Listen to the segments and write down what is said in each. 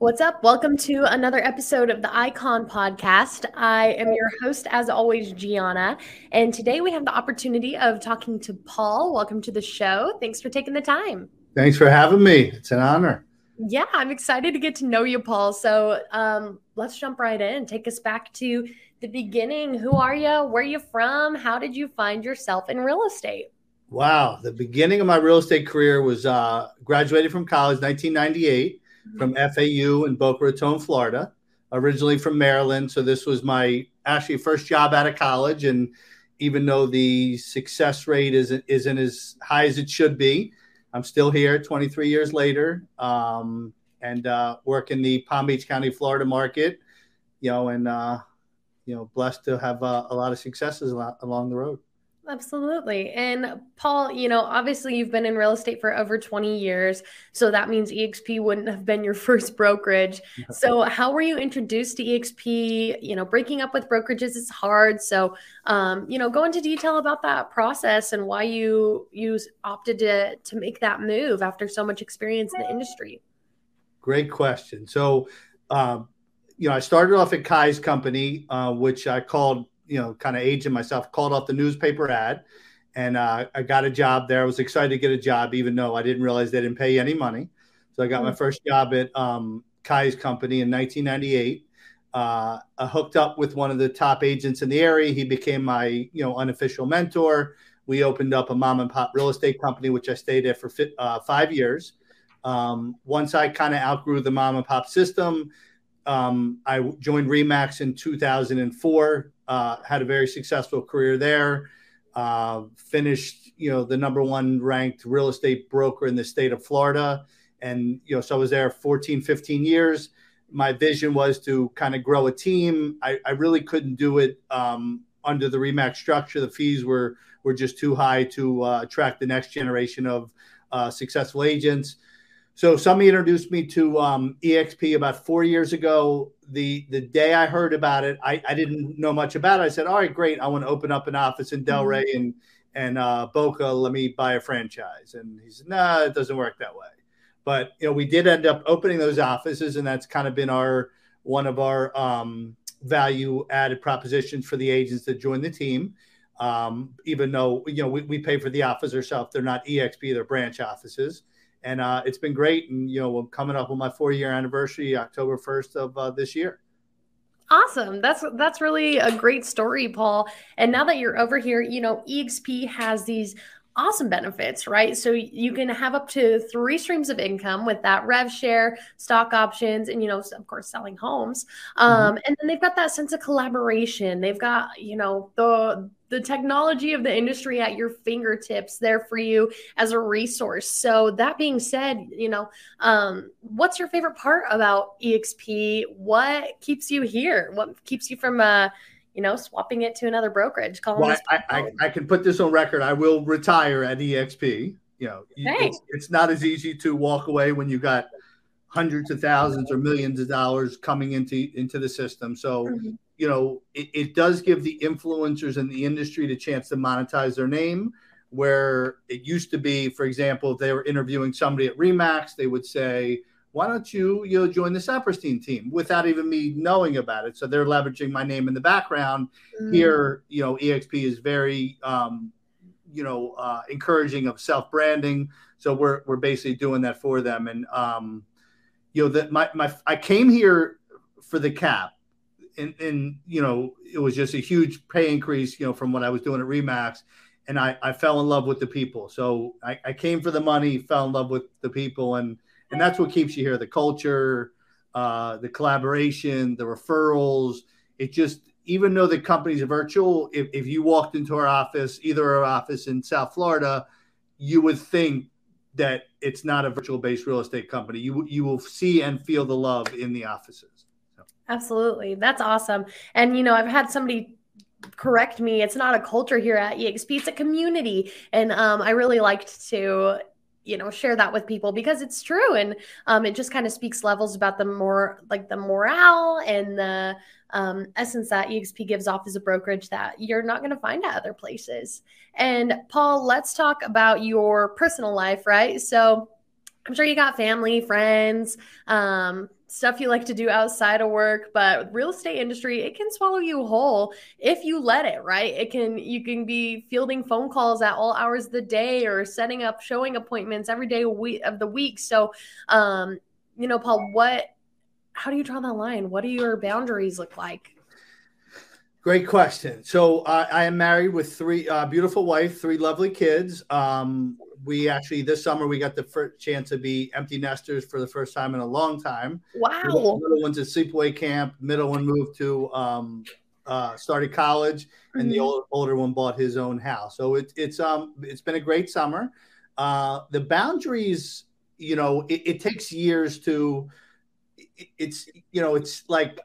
What's up? Welcome to another episode of the Icon Podcast. I am your host, as always, Gianna. And today we have the opportunity of talking to Paul. Welcome to the show. Thanks for taking the time. Thanks for having me. It's an honor. Yeah, I'm excited to get to know you, Paul. So um, let's jump right in. Take us back to the beginning. Who are you? Where are you from? How did you find yourself in real estate? Wow. The beginning of my real estate career was uh, graduated from college 1998 from FAU in Boca Raton, Florida, originally from Maryland. So this was my actually first job out of college. And even though the success rate isn't, isn't as high as it should be, I'm still here 23 years later um, and uh, work in the Palm Beach County, Florida market, you know, and, uh, you know, blessed to have uh, a lot of successes along the road. Absolutely. And Paul, you know, obviously you've been in real estate for over 20 years. So that means EXP wouldn't have been your first brokerage. So, how were you introduced to EXP? You know, breaking up with brokerages is hard. So, um, you know, go into detail about that process and why you you opted to to make that move after so much experience in the industry. Great question. So, um, you know, I started off at Kai's company, uh, which I called you know, kind of aging myself, called off the newspaper ad, and uh, I got a job there. I was excited to get a job, even though I didn't realize they didn't pay any money. So I got my mm. first job at um, Kai's company in 1998. Uh, I hooked up with one of the top agents in the area. He became my, you know, unofficial mentor. We opened up a mom and pop real estate company, which I stayed at for uh, five years. Um, once I kind of outgrew the mom and pop system, um, I joined Remax in 2004 uh, had a very successful career there. Uh, finished, you know, the number one ranked real estate broker in the state of Florida. And, you know, so I was there 14, 15 years. My vision was to kind of grow a team. I, I really couldn't do it um, under the Remax structure. The fees were, were just too high to uh, attract the next generation of uh, successful agents. So somebody introduced me to um, EXP about four years ago. The the day I heard about it, I, I didn't know much about it. I said, "All right, great. I want to open up an office in Delray mm-hmm. and and uh, Boca. Let me buy a franchise." And he said, "No, nah, it doesn't work that way." But you know, we did end up opening those offices, and that's kind of been our one of our um, value added propositions for the agents that join the team. Um, even though you know we, we pay for the office ourselves, they're not EXP, they're branch offices and uh, it's been great. And you know, we're coming up on my four year anniversary, October 1st of uh, this year. Awesome. That's that's really a great story, Paul. And now that you're over here, you know, EXP has these awesome benefits, right? So you can have up to three streams of income with that rev share, stock options, and you know, of course, selling homes. Um, mm-hmm. And then they've got that sense of collaboration. They've got you know the the technology of the industry at your fingertips there for you as a resource. So that being said, you know, um, what's your favorite part about EXP? What keeps you here? What keeps you from uh, you know, swapping it to another brokerage. Calling well, I, I, I, can put this on record. I will retire at EXP. You know, it's, it's, not as easy to walk away when you got hundreds of thousands or millions of dollars coming into into the system. So, mm-hmm. you know, it, it does give the influencers in the industry the chance to monetize their name. Where it used to be, for example, if they were interviewing somebody at Remax, they would say, why don't you you know join the Saperstein team without even me knowing about it? So they're leveraging my name in the background. Mm. Here, you know, EXP is very um, you know uh, encouraging of self branding. So we're we're basically doing that for them. And um, you know that my my I came here for the cap. And, and you know it was just a huge pay increase you know from what I was doing at Remax and I, I fell in love with the people so I, I came for the money fell in love with the people and and that's what keeps you here the culture uh, the collaboration the referrals it just even though the company's virtual, if, if you walked into our office, either our office in South Florida, you would think that it's not a virtual based real estate company. You you will see and feel the love in the offices. So. Absolutely, that's awesome. And you know, I've had somebody correct me. It's not a culture here at EXP; it's a community, and um, I really liked to you know share that with people because it's true and um, it just kind of speaks levels about the more like the morale and the um, essence that exp gives off as a brokerage that you're not going to find at other places. And paul let's talk about your personal life right? So i'm sure you got family friends um, stuff you like to do outside of work but real estate industry it can swallow you whole if you let it right it can you can be fielding phone calls at all hours of the day or setting up showing appointments every day of the week so um you know paul what how do you draw that line what do your boundaries look like Great question. So uh, I am married with three uh, beautiful wife, three lovely kids. Um, we actually this summer we got the first chance to be empty nesters for the first time in a long time. Wow! The little one's at sleepaway camp. Middle one moved to um, uh, started college, and mm-hmm. the old, older one bought his own house. So it, it's um it's been a great summer. Uh, the boundaries, you know, it, it takes years to. It, it's you know it's like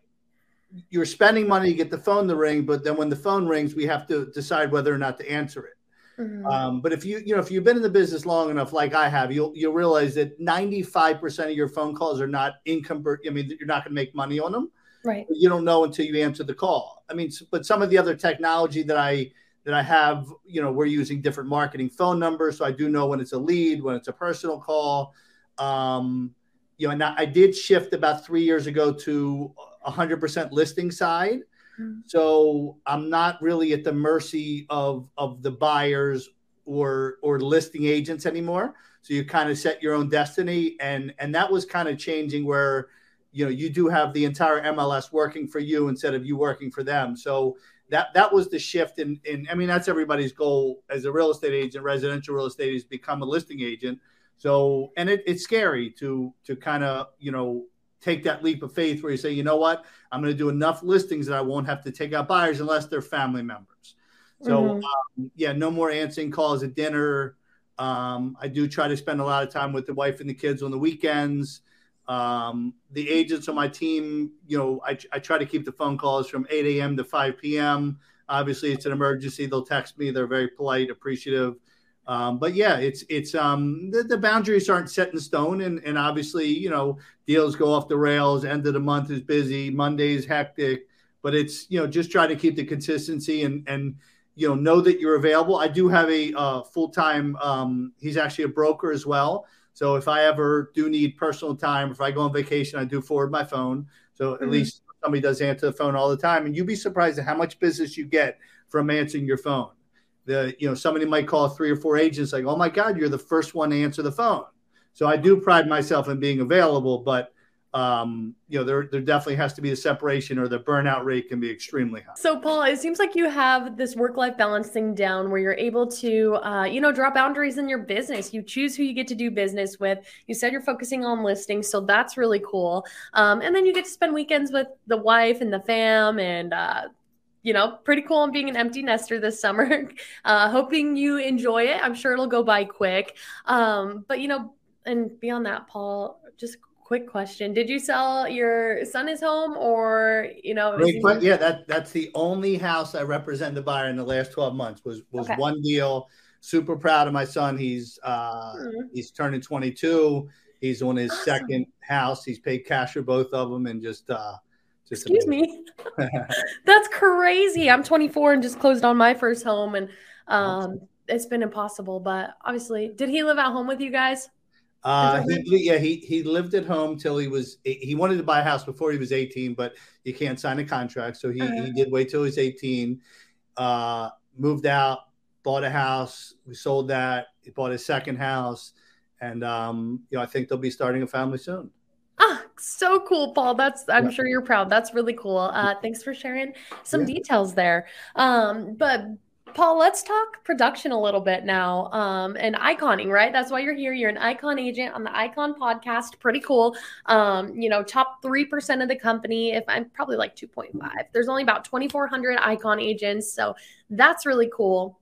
you're spending money to get the phone to ring, but then when the phone rings, we have to decide whether or not to answer it. Mm-hmm. Um, but if you you know if you've been in the business long enough, like I have, you'll you'll realize that 95 percent of your phone calls are not income. I mean, you're not going to make money on them. Right. You don't know until you answer the call. I mean, but some of the other technology that I that I have, you know, we're using different marketing phone numbers, so I do know when it's a lead, when it's a personal call. Um, you know, and I did shift about three years ago to 100% listing side. Mm-hmm. So I'm not really at the mercy of of the buyers or or listing agents anymore. So you kind of set your own destiny, and and that was kind of changing where you know you do have the entire MLS working for you instead of you working for them. So that that was the shift in in I mean that's everybody's goal as a real estate agent, residential real estate is become a listing agent. So and it, it's scary to to kind of you know take that leap of faith where you say, you know what, I'm going to do enough listings that I won't have to take out buyers unless they're family members. So, mm-hmm. um, yeah, no more answering calls at dinner. Um, I do try to spend a lot of time with the wife and the kids on the weekends. Um, the agents on my team, you know, I, I try to keep the phone calls from 8 a.m. to 5 p.m. Obviously, it's an emergency. They'll text me. They're very polite, appreciative. Um, but yeah, it's it's um, the, the, boundaries aren't set in stone, and and obviously you know deals go off the rails. End of the month is busy, Monday's hectic, but it's you know just try to keep the consistency and and you know know that you're available. I do have a uh, full time. Um, he's actually a broker as well, so if I ever do need personal time, if I go on vacation, I do forward my phone. So at mm-hmm. least somebody does answer the phone all the time, and you'd be surprised at how much business you get from answering your phone the you know somebody might call three or four agents like oh my god you're the first one to answer the phone. So i do pride myself in being available but um, you know there there definitely has to be a separation or the burnout rate can be extremely high. So paul it seems like you have this work life balance thing down where you're able to uh, you know draw boundaries in your business. You choose who you get to do business with. You said you're focusing on listings so that's really cool. Um, and then you get to spend weekends with the wife and the fam and uh, you know, pretty cool on being an empty nester this summer. Uh, hoping you enjoy it. I'm sure it'll go by quick. Um, but you know, and beyond that, Paul, just quick question: Did you sell your son his home, or you know? Great he- yeah, that that's the only house I represent the buyer in the last 12 months. Was was okay. one deal. Super proud of my son. He's uh, mm-hmm. he's turning 22. He's on his awesome. second house. He's paid cash for both of them, and just uh, just Excuse me. That's crazy. I'm 24 and just closed on my first home, and um, it's been impossible. But obviously, did he live at home with you guys? Uh, he, yeah, he he lived at home till he was. He wanted to buy a house before he was 18, but you can't sign a contract, so he, uh-huh. he did wait till he was 18. Uh, moved out, bought a house. We sold that. He bought his second house, and um, you know, I think they'll be starting a family soon. Ah, so cool, Paul. That's I'm yeah. sure you're proud. That's really cool. Uh, thanks for sharing some yeah. details there. Um, but Paul, let's talk production a little bit now. Um, and iconing, right? That's why you're here. You're an icon agent on the Icon podcast. Pretty cool. Um, you know, top 3% of the company, if I'm probably like 2.5. There's only about 2,400 icon agents. So that's really cool.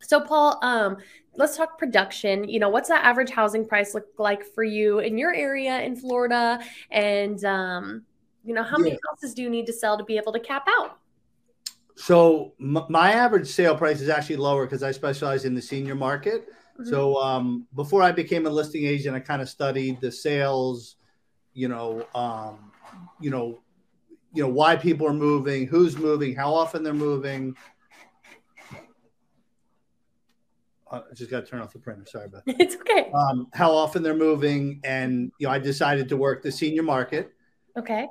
So, Paul, um, let's talk production. You know, what's that average housing price look like for you in your area in Florida? And, um, you know, how many yeah. houses do you need to sell to be able to cap out? So m- my average sale price is actually lower because I specialize in the senior market. Mm-hmm. So um, before I became a listing agent, I kind of studied the sales, you know, um, you know, you know why people are moving, who's moving, how often they're moving. Uh, I just got to turn off the printer. Sorry about that. It's okay. Um, how often they're moving, and you know, I decided to work the senior market. Okay.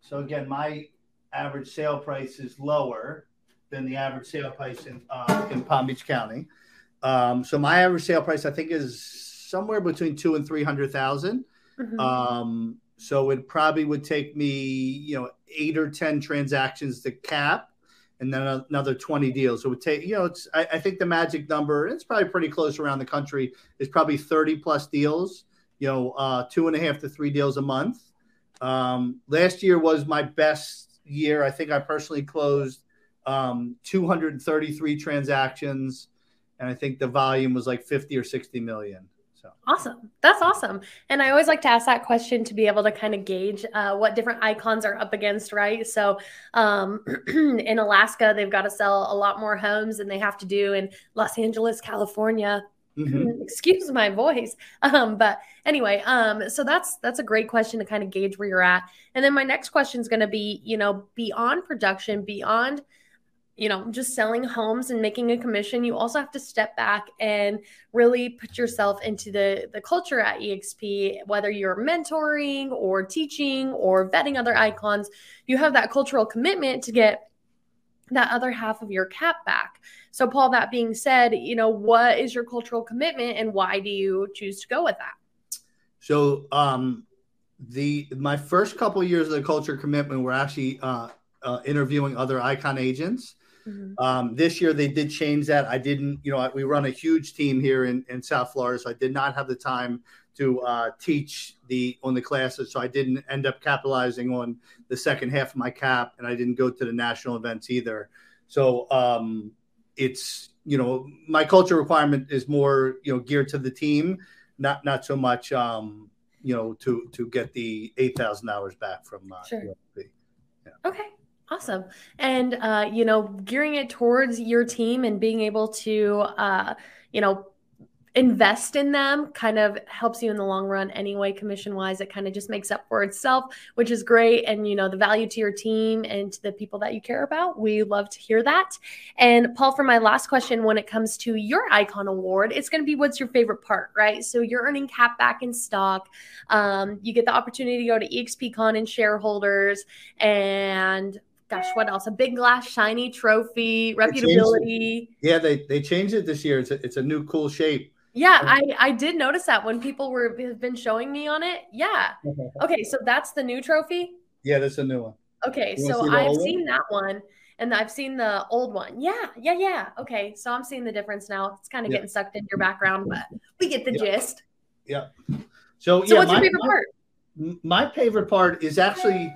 So again, my average sale price is lower than the average sale price in uh, in Palm Beach County. Um, so my average sale price, I think, is somewhere between two and three hundred thousand. Mm-hmm. Um, so it probably would take me, you know, eight or ten transactions to cap, and then another twenty deals. So it would take, you know, it's I, I think the magic number, it's probably pretty close around the country, is probably thirty plus deals. You know, uh, two and a half to three deals a month. Um, last year was my best year, I think I personally closed um, 233 transactions, and I think the volume was like 50 or 60 million. So awesome! That's awesome. And I always like to ask that question to be able to kind of gauge uh, what different icons are up against, right? So um, in Alaska, they've got to sell a lot more homes than they have to do in Los Angeles, California. Mm-hmm. Excuse my voice. Um, but anyway, um, so that's that's a great question to kind of gauge where you're at. And then my next question is going to be, you know, beyond production, beyond you know just selling homes and making a commission you also have to step back and really put yourself into the the culture at exp whether you're mentoring or teaching or vetting other icons you have that cultural commitment to get that other half of your cap back. So, Paul, that being said, you know, what is your cultural commitment and why do you choose to go with that? So, um, the my first couple years of the culture commitment were actually uh, uh, interviewing other icon agents. Mm-hmm. Um, this year they did change that. I didn't, you know, we run a huge team here in, in South Florida, so I did not have the time to uh, teach the on the classes, so I didn't end up capitalizing on the second half of my cap, and I didn't go to the national events either. So um, it's you know my culture requirement is more you know geared to the team, not not so much um, you know to to get the eight thousand dollars back from uh, sure. Yeah. Okay. Awesome. And, uh, you know, gearing it towards your team and being able to, uh, you know, invest in them kind of helps you in the long run anyway commission wise it kind of just makes up for itself which is great. And you know the value to your team and to the people that you care about we love to hear that. And paul for my last question when it comes to your icon award it's going to be what's your favorite part right? So you're earning cap back in stock. Um, you get the opportunity to go to expcon and shareholders. And gosh, what else? A big glass shiny trophy, reputability. Yeah, they they changed it this year. It's a, it's a new cool shape. Yeah, I I did notice that when people were have been showing me on it. Yeah. Okay, so that's the new trophy. Yeah, that's a new one. Okay, so I've seen that one and I've seen the old one. Yeah, yeah, yeah. Okay, so I'm seeing the difference now. It's kind of yeah. getting sucked into your background, but we get the yeah. gist. Yeah. So, so yeah, what's my, your favorite part? My favorite part is actually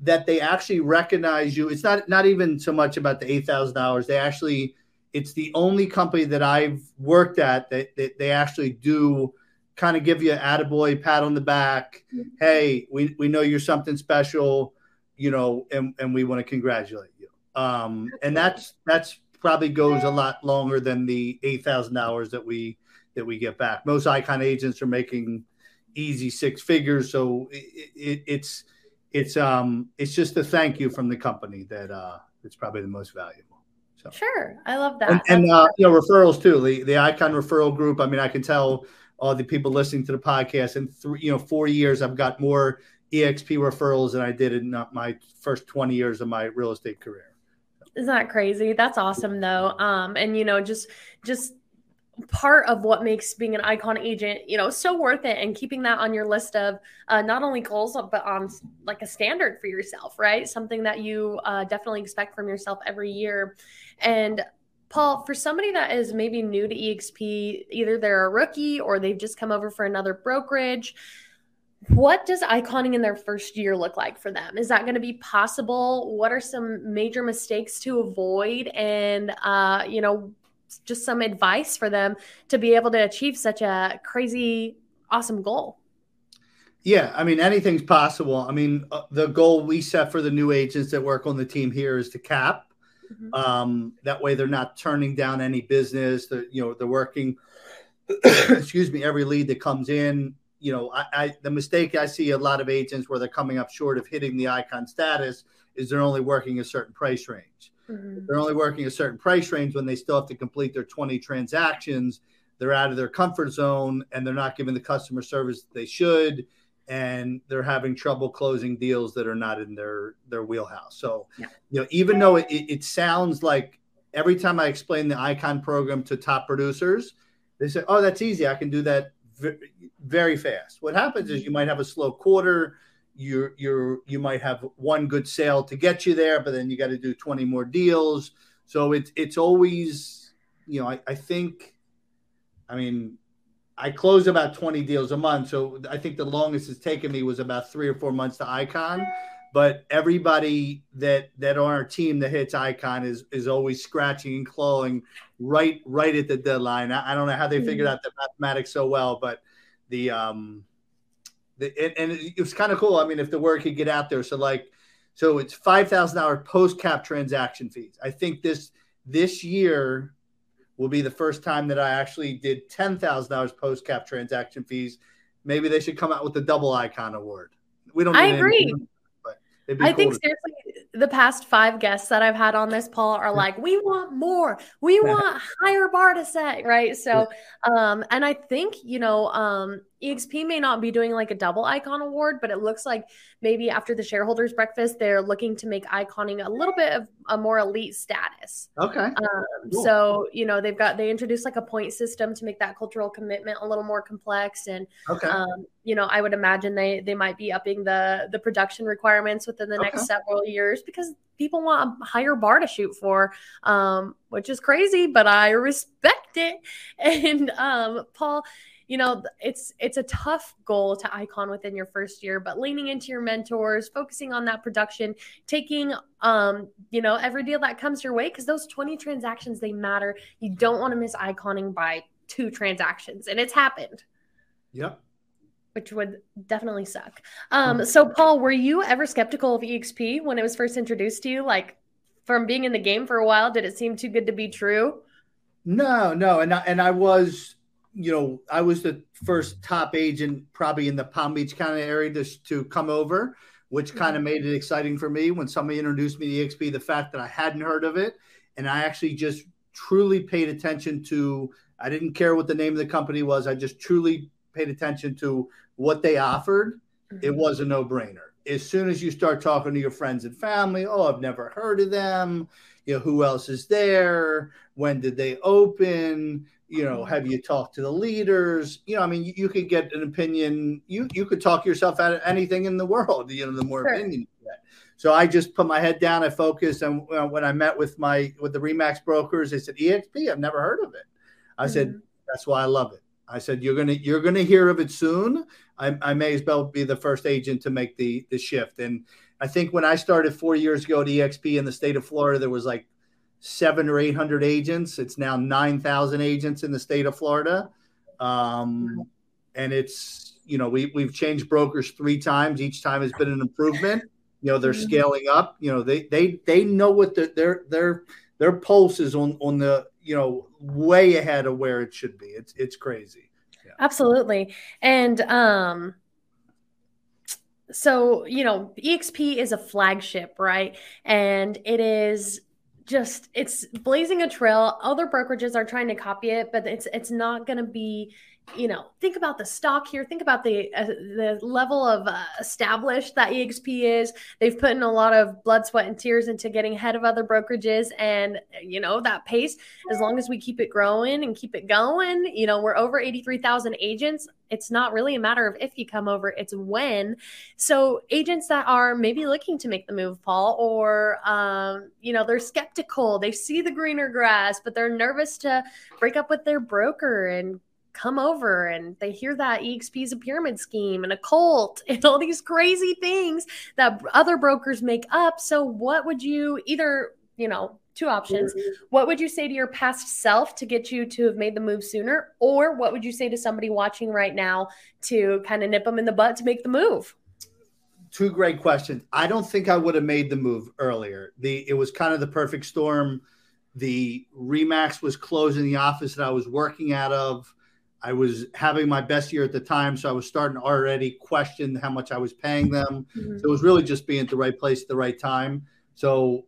that they actually recognize you. It's not not even so much about the eight thousand dollars. They actually, it's the only company that I've worked at that, that they actually do kind of give you an attaboy pat on the back. Mm-hmm. Hey, we, we know you're something special, you know, and, and we want to congratulate you. Um, and that's that's probably goes a lot longer than the eight thousand dollars that we that we get back. Most icon agents are making easy six figures, so it, it, it's it's um it's just a thank you from the company that uh it's probably the most valuable. So sure, I love that. And, and uh, you know referrals too. The the Icon referral group. I mean, I can tell all the people listening to the podcast in three you know four years, I've got more EXP referrals than I did in uh, my first twenty years of my real estate career. Isn't that crazy? That's awesome though. Um, and you know, just just part of what makes being an icon agent you know so worth it and keeping that on your list of uh, not only goals but on like a standard for yourself right something that you uh, definitely expect from yourself every year and Paul, for somebody that is maybe new to EXP, either they're a rookie or they've just come over for another brokerage, what does iconing in their first year look like for them? Is that going to be possible? What are some major mistakes to avoid? And, uh, you know, just some advice for them to be able to achieve such a crazy, awesome goal? Yeah, I mean, anything's possible. I mean, uh, the goal we set for the new agents that work on the team here is to cap. Mm-hmm. Um, that way, they're not turning down any business. That you know, they're working. excuse me, every lead that comes in. You know, I, I the mistake I see a lot of agents where they're coming up short of hitting the icon status is they're only working a certain price range. Mm-hmm. They're only working a certain price range when they still have to complete their 20 transactions. They're out of their comfort zone and they're not giving the customer service they should and they're having trouble closing deals that are not in their their wheelhouse. So, yeah. you know, even though it, it sounds like every time I explain the icon program to top producers, they say, "Oh, that's easy. I can do that very fast." What happens is you might have a slow quarter. You you're you might have one good sale to get you there, but then you got to do twenty more deals. So it's it's always you know I, I think, I mean I close about 20 deals a month. So I think the longest it's taken me was about three or four months to icon. But everybody that that on our team that hits icon is is always scratching and clawing right right at the deadline. I, I don't know how they figured mm-hmm. out the mathematics so well, but the um and, and it was kind of cool. I mean, if the word could get out there. So like so it's five thousand dollars post cap transaction fees. I think this this year will be the first time that I actually did ten thousand dollars post cap transaction fees. Maybe they should come out with the double icon award. We don't. I agree. I cool think seriously, the past five guests that I've had on this, Paul, are like, we want more. We want higher bar to set, right? So, um, and I think you know, um, EXP may not be doing like a double icon award, but it looks like maybe after the shareholders breakfast, they're looking to make iconing a little bit of a more elite status. Okay. Um, cool. So, you know, they've got, they introduced like a point system to make that cultural commitment a little more complex. And, okay. um, you know, I would imagine they, they might be upping the, the production requirements within the okay. next several years because people want a higher bar to shoot for, um, which is crazy, but I respect it. And, um, Paul, you know it's it's a tough goal to icon within your first year but leaning into your mentors focusing on that production taking um you know every deal that comes your way because those 20 transactions they matter. You don't want to miss iconing by two transactions and it's happened. Yep which would definitely suck um so paul were you ever skeptical of exp when it was first introduced to you like from being in the game for a while did it seem too good to be true no no and I, and I was you know, I was the first top agent probably in the Palm Beach County area to, to come over, which kind of mm-hmm. made it exciting for me when somebody introduced me to EXP, the fact that I hadn't heard of it. And I actually just truly paid attention to, I didn't care what the name of the company was. I just truly paid attention to what they offered. Mm-hmm. It was a no brainer. As soon as you start talking to your friends and family, oh, I've never heard of them. You know, who else is there? When did they open? you know have you talked to the leaders you know i mean you, you could get an opinion you you could talk yourself out of anything in the world you know the more sure. opinion you get so i just put my head down i focused and uh, when i met with my with the remax brokers they said exp i've never heard of it i mm-hmm. said that's why i love it i said you're gonna you're gonna hear of it soon I, I may as well be the first agent to make the the shift and i think when i started four years ago at exp in the state of florida there was like seven or eight hundred agents. It's now nine thousand agents in the state of Florida, um, and it's you know we we've changed brokers three times. Each time has been an improvement. You know they're mm-hmm. scaling up. You know they they they know what the, their their their pulse is on on the you know way ahead of where it should be. It's it's crazy. Yeah. Absolutely, and um so you know exp is a flagship right and it is just it's blazing a trail. Other brokerages are trying to copy it, but it's it's not going to be you know think about the stock here. Think about the uh, the level of uh, established that exp is. They've put in a lot of blood sweat and tears into getting ahead of other brokerages and you know that pace. As long as we keep it growing and keep it going you know we're over 83000 agents. It's not really a matter of if you come over, it's when. So agents that are maybe looking to make the move, Paul, or um, you know, they're skeptical, they see the greener grass, but they're nervous to break up with their broker and come over and they hear that EXP is a pyramid scheme and a cult and all these crazy things that other brokers make up. So, what would you either, you know, two options. Mm-hmm. What would you say to your past self to get you to have made the move sooner? Or what would you say to somebody watching right now to kind of nip them in the butt to make the move? Two great questions. I don't think I would have made the move earlier. The it was kind of the perfect storm. The Remax was closing the office that I was working out of. I was having my best year at the time, so I was starting to already question how much I was paying them. Mm-hmm. So it was really just being at the right place at the right time. So,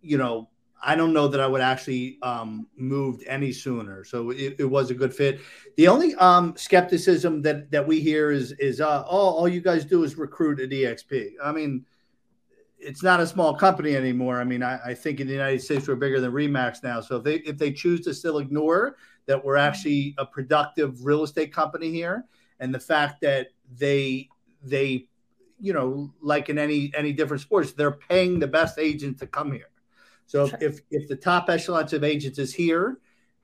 you know, I don't know that I would actually um, moved any sooner. So it, it, was a good fit. The only um, skepticism that that we hear is is uh, oh all you guys do is recruit at EXP. I mean, it's not a small company anymore. I mean, I, I, think in the United States we're bigger than Remax now. So if they if they choose to still ignore that we're actually a productive real estate company here, and the fact that they they you know like in any any different sports, they're paying the best agent to come here. So sure. if if the top echelons of agents is here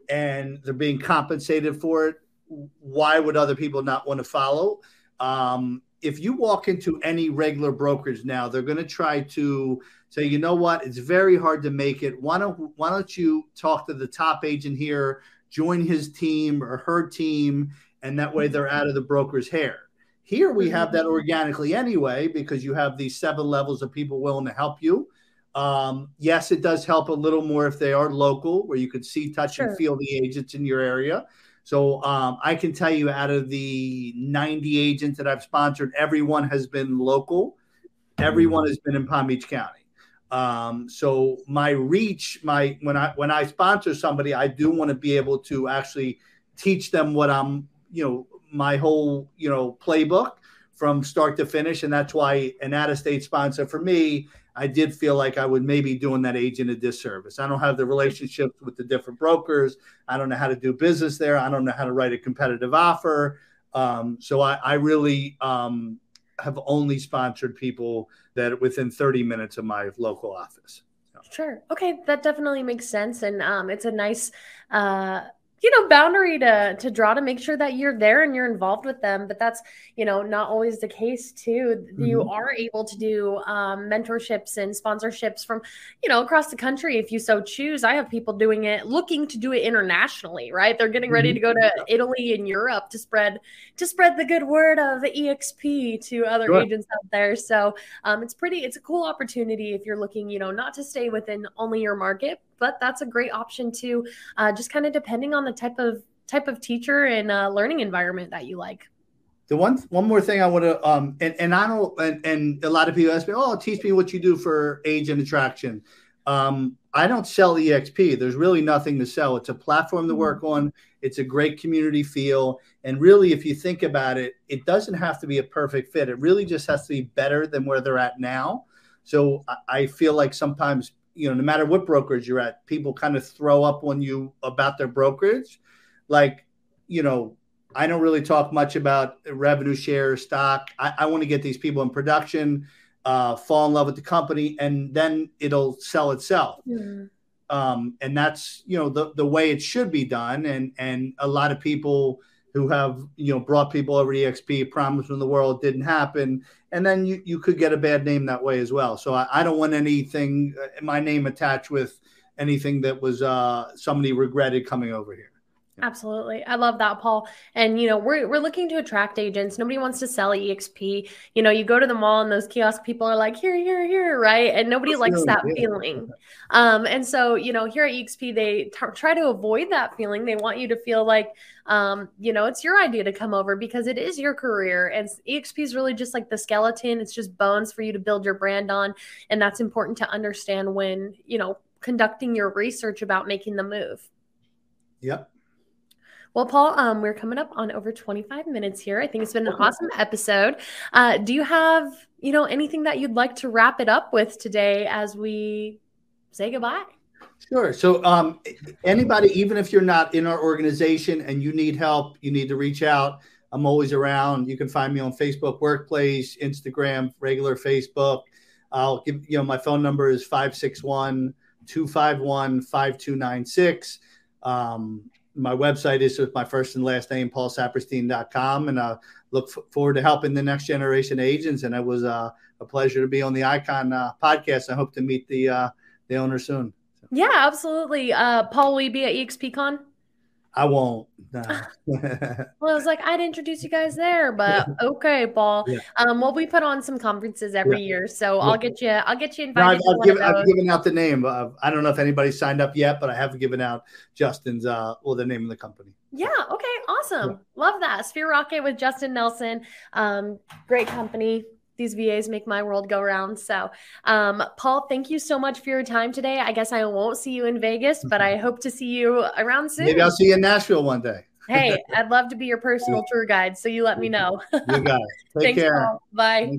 and they're being compensated for it, why would other people not want to follow? Um, if you walk into any regular brokerage now, they're going to try to say, you know what, it's very hard to make it. Why don't why don't you talk to the top agent here, join his team or her team, and that way they're out of the broker's hair. Here we have that organically anyway because you have these seven levels of people willing to help you. Um, yes, it does help a little more if they are local, where you could see, touch, sure. and feel the agents in your area. So um, I can tell you, out of the 90 agents that I've sponsored, everyone has been local. Everyone has been in Palm Beach County. Um, so my reach, my when I when I sponsor somebody, I do want to be able to actually teach them what I'm, you know, my whole you know playbook from start to finish, and that's why an out-of-state sponsor for me I did feel like I would maybe doing that agent a disservice. I don't have the relationships with the different brokers. I don't know how to do business there. I don't know how to write a competitive offer. Um, so I, I really um, have only sponsored people that within 30 minutes of my local office. Sure. Okay, that definitely makes sense, and um, it's a nice uh, you know boundary to to draw to make sure that you're there and you're involved with them but that's you know not always the case too mm-hmm. you are able to do um, mentorships and sponsorships from you know across the country if you so choose i have people doing it looking to do it internationally right they're getting ready mm-hmm. to go to italy and europe to spread to spread the good word of exp to other sure. agents out there so um, it's pretty it's a cool opportunity if you're looking you know not to stay within only your market but that's a great option too. Uh, just kind of depending on the type of type of teacher and uh, learning environment that you like. The one one more thing I want to um and, and I don't and, and a lot of people ask me, oh, teach me what you do for age and attraction. Um, I don't sell EXP. There's really nothing to sell. It's a platform to mm-hmm. work on. It's a great community feel. And really, if you think about it, it doesn't have to be a perfect fit. It really just has to be better than where they're at now. So I feel like sometimes you know, no matter what brokerage you're at, people kind of throw up on you about their brokerage. Like, you know, I don't really talk much about revenue share stock. I, I want to get these people in production, uh, fall in love with the company, and then it'll sell itself. Mm-hmm. Um, and that's you know the the way it should be done. And and a lot of people who have you know brought people over to EXP, promised them the world didn't happen, and then you you could get a bad name that way as well. So I, I don't want anything uh, my name attached with anything that was uh, somebody regretted coming over here. Absolutely. I love that, Paul. And, you know, we're, we're looking to attract agents. Nobody wants to sell EXP. You know, you go to the mall and those kiosk people are like, here, here, here, right? And nobody That's likes that feeling. Um, and so, you know, here at EXP, they t- try to avoid that feeling. They want you to feel like, um, you know, it's your idea to come over because it is your career. And EXP is really just like the skeleton, it's just bones for you to build your brand on. And that's important to understand when, you know, conducting your research about making the move. Yep. Well, Paul, um, we're coming up on over 25 minutes here. I think it's been an awesome episode. Uh, do you have, you know, anything that you'd like to wrap it up with today as we say goodbye? Sure. So, um, anybody, even if you're not in our organization and you need help, you need to reach out. I'm always around. You can find me on Facebook Workplace, Instagram, regular Facebook. I'll give you know my phone number is 561 251 5296. Um, my website is with my first and last name, paulsaperstein.com. And I look f- forward to helping the next generation agents. And it was uh, a pleasure to be on the Icon uh, podcast. I hope to meet the uh, the owner soon. Yeah, absolutely. Uh, Paul, will you be at EXPCon? I won't. No. well, I was like, I'd introduce you guys there, but okay, Paul. Yeah. Um, well, we put on some conferences every yeah. year, so yeah. I'll get you. I'll get you invited. No, I've, I've, given, I've, given, out the name. Uh, I don't know if anybody signed up yet, but I have given out Justin's. Uh, well, the name of the company. Yeah. Okay. Awesome. Love that. Sphere Rocket with Justin Nelson. Um, great company these VAs make my world go round. So, um, Paul, thank you so much for your time today. I guess I won't see you in Vegas, but I hope to see you around soon. Maybe I'll see you in Nashville one day. hey, I'd love to be your personal tour guide. So you let me know. you got it. Take Thanks, care. Paul. Bye.